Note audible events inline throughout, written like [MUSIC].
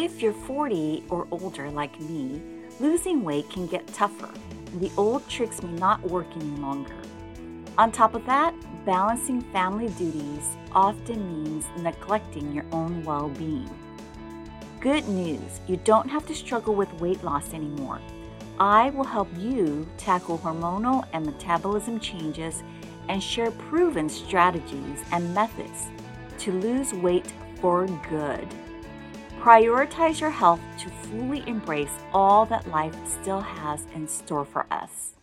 If you're 40 or older like me, losing weight can get tougher. and The old tricks may not work any longer. On top of that, balancing family duties often means neglecting your own well being. Good news you don't have to struggle with weight loss anymore. I will help you tackle hormonal and metabolism changes and share proven strategies and methods to lose weight for good. Prioritize your health to fully embrace all that life still has in store for us.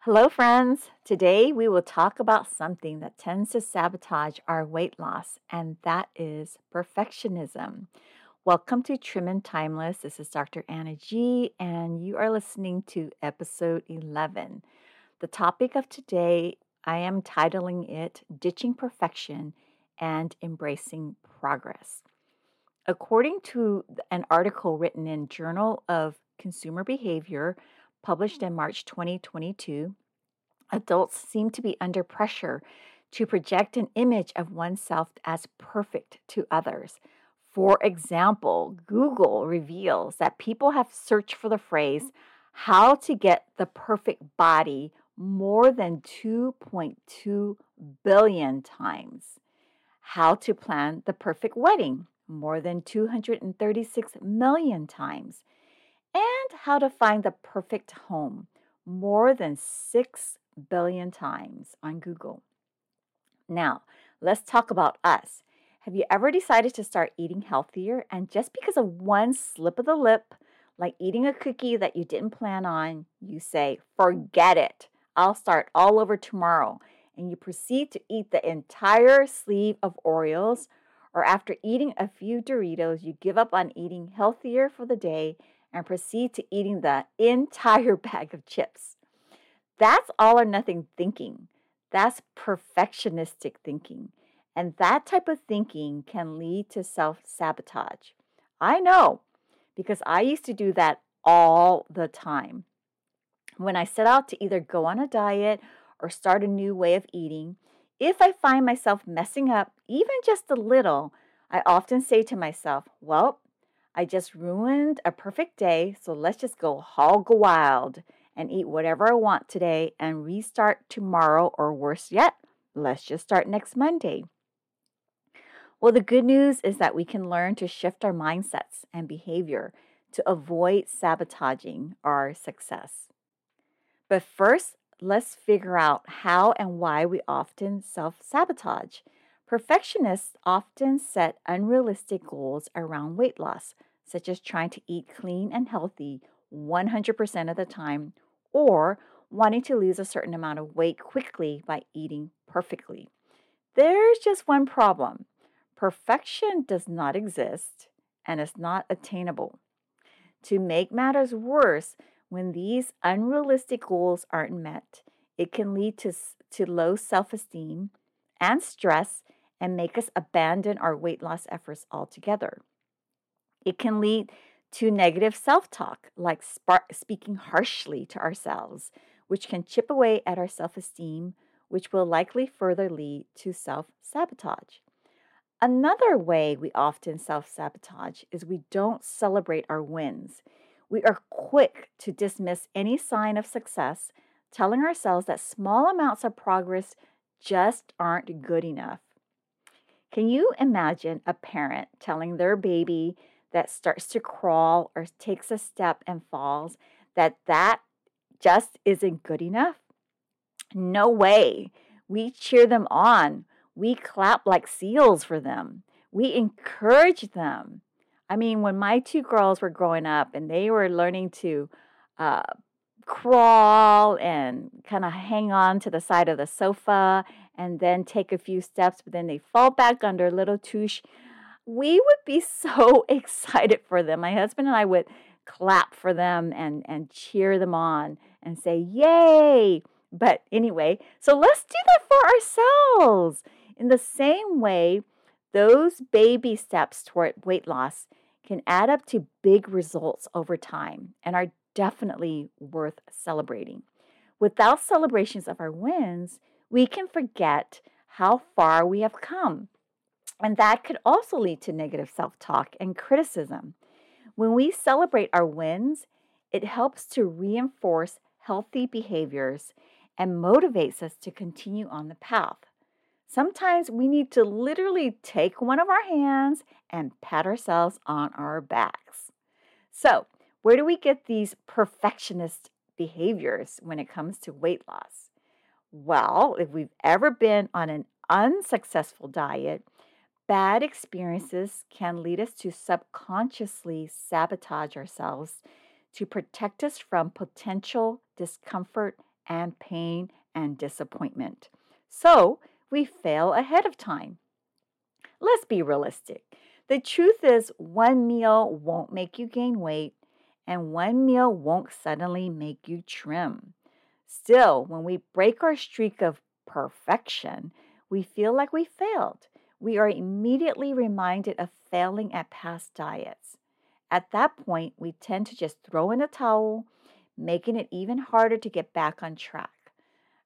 Hello, friends. Today we will talk about something that tends to sabotage our weight loss, and that is perfectionism. Welcome to Trim and Timeless. This is Dr. Anna G, and you are listening to episode 11. The topic of today, I am titling it Ditching Perfection and Embracing Progress. According to an article written in Journal of Consumer Behavior, published in March 2022, adults seem to be under pressure to project an image of oneself as perfect to others. For example, Google reveals that people have searched for the phrase, how to get the perfect body more than 2.2 billion times. How to plan the perfect wedding more than 236 million times. And how to find the perfect home more than 6 billion times on Google. Now, let's talk about us. Have you ever decided to start eating healthier and just because of one slip of the lip, like eating a cookie that you didn't plan on, you say, forget it. I'll start all over tomorrow. And you proceed to eat the entire sleeve of Oreos, or after eating a few Doritos, you give up on eating healthier for the day and proceed to eating the [LAUGHS] entire bag of chips. That's all or nothing thinking. That's perfectionistic thinking. And that type of thinking can lead to self sabotage. I know because I used to do that all the time. When I set out to either go on a diet or start a new way of eating, if I find myself messing up even just a little, I often say to myself, Well, I just ruined a perfect day, so let's just go hog wild and eat whatever I want today and restart tomorrow, or worse yet, let's just start next Monday. Well, the good news is that we can learn to shift our mindsets and behavior to avoid sabotaging our success. But first, let's figure out how and why we often self sabotage. Perfectionists often set unrealistic goals around weight loss, such as trying to eat clean and healthy 100% of the time or wanting to lose a certain amount of weight quickly by eating perfectly. There's just one problem perfection does not exist and is not attainable. To make matters worse, when these unrealistic goals aren't met, it can lead to, to low self esteem and stress and make us abandon our weight loss efforts altogether. It can lead to negative self talk, like spark, speaking harshly to ourselves, which can chip away at our self esteem, which will likely further lead to self sabotage. Another way we often self sabotage is we don't celebrate our wins. We are quick to dismiss any sign of success, telling ourselves that small amounts of progress just aren't good enough. Can you imagine a parent telling their baby that starts to crawl or takes a step and falls that that just isn't good enough? No way. We cheer them on. We clap like seals for them. We encourage them. I mean, when my two girls were growing up and they were learning to uh, crawl and kind of hang on to the side of the sofa and then take a few steps, but then they fall back under little touche, we would be [LAUGHS] so excited for them. My husband and I would clap for them and, and cheer them on and say, Yay! But anyway, so let's do that for ourselves. In the same way, those baby steps toward weight loss can add up to big results over time and are definitely worth celebrating. Without celebrations of our wins, we can forget how far we have come. And that could also lead to negative self talk and criticism. When we celebrate our wins, it helps to reinforce healthy behaviors and motivates us to continue on the path. Sometimes we need to literally take one of our hands and pat ourselves on our backs. So, where do we get these perfectionist behaviors when it comes to weight loss? Well, if we've ever been on an unsuccessful diet, bad experiences can lead us to subconsciously sabotage ourselves to protect us from potential discomfort and pain and disappointment. So, we fail ahead of time. Let's be realistic. The truth is, one meal won't make you gain weight, and one meal won't suddenly make you trim. Still, when we break our streak of perfection, we feel like we failed. We are immediately reminded of failing at past diets. At that point, we tend to just throw in a towel, making it even harder to get back on track.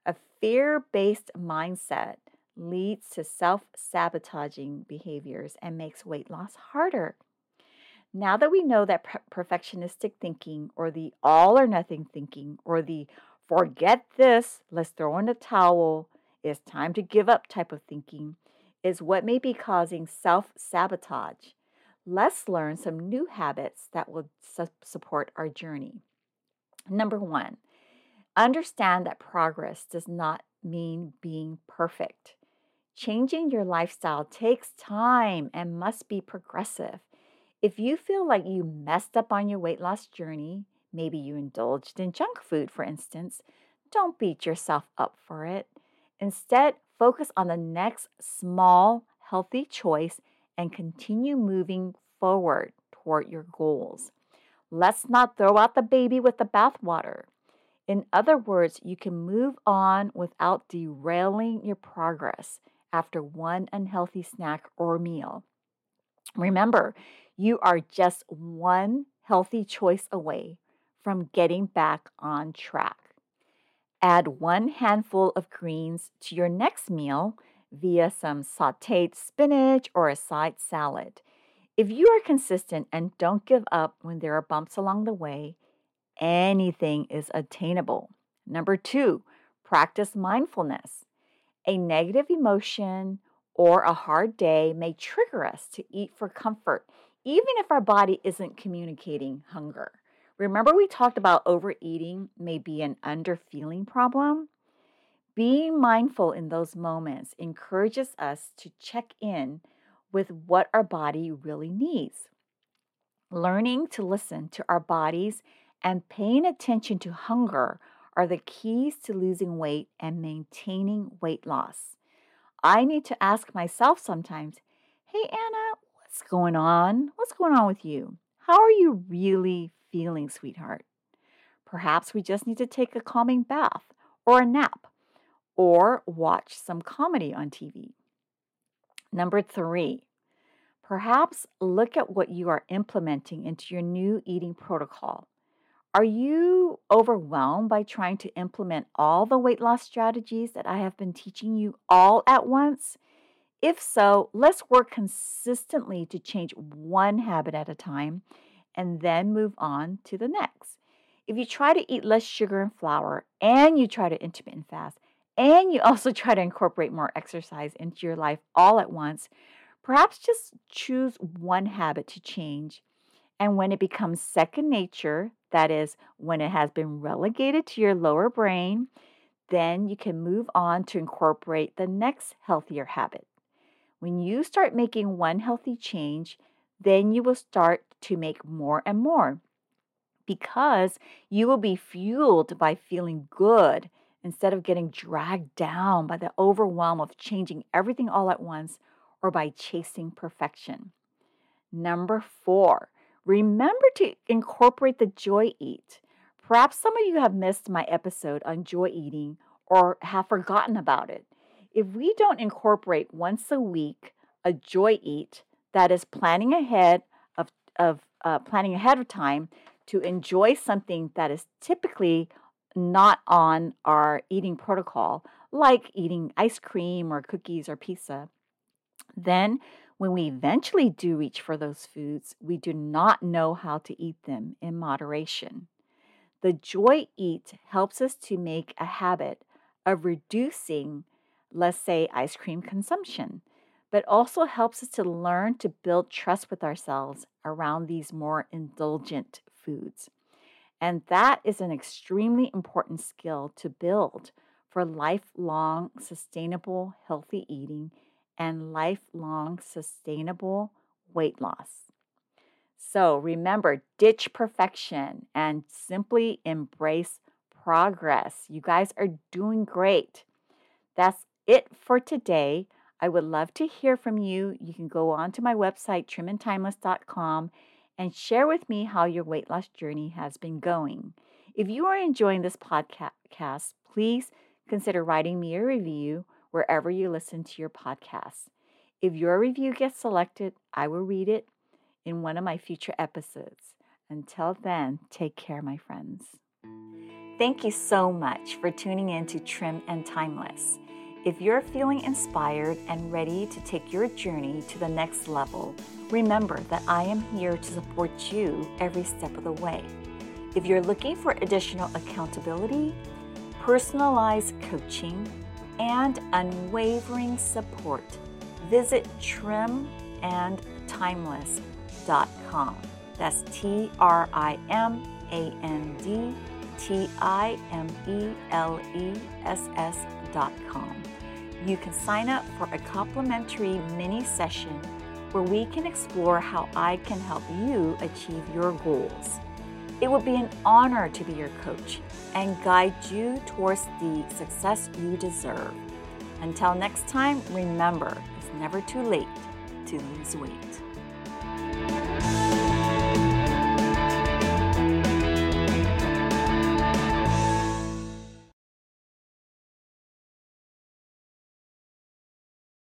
A fear based mindset leads to self sabotaging behaviors and makes weight loss harder. Now that we know that perfectionistic thinking, or the all or nothing thinking, or the forget this, let's throw in a towel, it's time to give up type of thinking, is what may be causing self sabotage, let's learn some new habits that will su- support our journey. Number one, understand that progress does not mean being perfect. Changing your lifestyle takes time and must be progressive. If you feel like you messed up on your weight loss journey, maybe you indulged in junk food, for instance, don't beat yourself up for it. Instead, focus on the next small, healthy choice and continue moving forward toward your goals. Let's not throw out the baby with the bathwater. In other words, you can move on without derailing your progress after one unhealthy snack or meal. Remember, you are just one healthy choice away from getting back on track. Add one handful of greens to your next meal via some sauteed spinach or a side salad. If you are consistent and don't give up when there are bumps along the way, anything is attainable. Number two, practice mindfulness. A negative emotion or a hard day may trigger us to eat for comfort, even if our body isn't communicating hunger. Remember, we talked about overeating may be an underfeeling problem? Being mindful in those moments encourages us to check in with what our body really needs. Learning to listen to our bodies and paying attention to hunger are the keys to losing weight and maintaining weight loss. I need to ask myself sometimes, hey, Anna, what's going on? What's going on with you? How are you really feeling, sweetheart? Perhaps we just need to take a calming bath or a nap or watch some comedy on TV. Number three, perhaps look at what you are implementing into your new eating protocol. Are you overwhelmed by trying to implement all the weight loss strategies that I have been teaching you all at once? If so, let's work consistently to change one habit at a time and then move on to the next. If you try to eat less sugar and flour and you try to intermittent fast and you [LAUGHS] also try to incorporate more exercise into your life all at once, perhaps just choose one habit to change. And when it becomes second nature, that is, when it has been relegated to your lower brain, then you can move on to incorporate the next healthier habit. When you start making one healthy change, then you will start to make more and more because you will be fueled by feeling good instead of getting dragged down by the overwhelm of changing everything all at once or by chasing perfection. Number four, Remember to incorporate the joy eat. Perhaps some of you have missed my episode on joy eating or have forgotten about it. If we don't incorporate once a week a joy eat, that is planning ahead of, of uh, planning ahead of time to enjoy something that is typically not on our eating protocol, like eating ice cream or cookies or pizza, Then, when we eventually do reach for those foods, we do not know how to eat them in moderation. The Joy Eat helps us to make a habit of reducing, let's say, ice cream consumption, but also helps us to learn to build trust with ourselves around these more indulgent foods. And that is an extremely important skill to build for lifelong sustainable healthy eating and lifelong sustainable weight loss. So remember, ditch perfection and simply embrace progress. You guys are doing great. That's it for today. I would love to hear from you. You can go on to my website, trimandtimeless.com, and share with me how your weight loss journey has been going. If you are enjoying this podcast, please consider writing me a review wherever you listen to your podcasts. If your review gets selected, I will read it in one of my future episodes. Until then, take care, my friends. Thank you so much for tuning in to Trim and Timeless. If you're feeling inspired and ready to take your journey to the next level, remember that I am here to support you every step of the way. If you're looking for additional accountability, personalized coaching, and unwavering support, visit trimandtimeless.com. That's T R I M A N D T I M E L E S S.com. You can sign up for a complimentary mini session where we can explore how I can help you achieve your goals. It would be an honor to be your coach and guide you towards the success you deserve. Until next time, remember it's never too late to lose weight.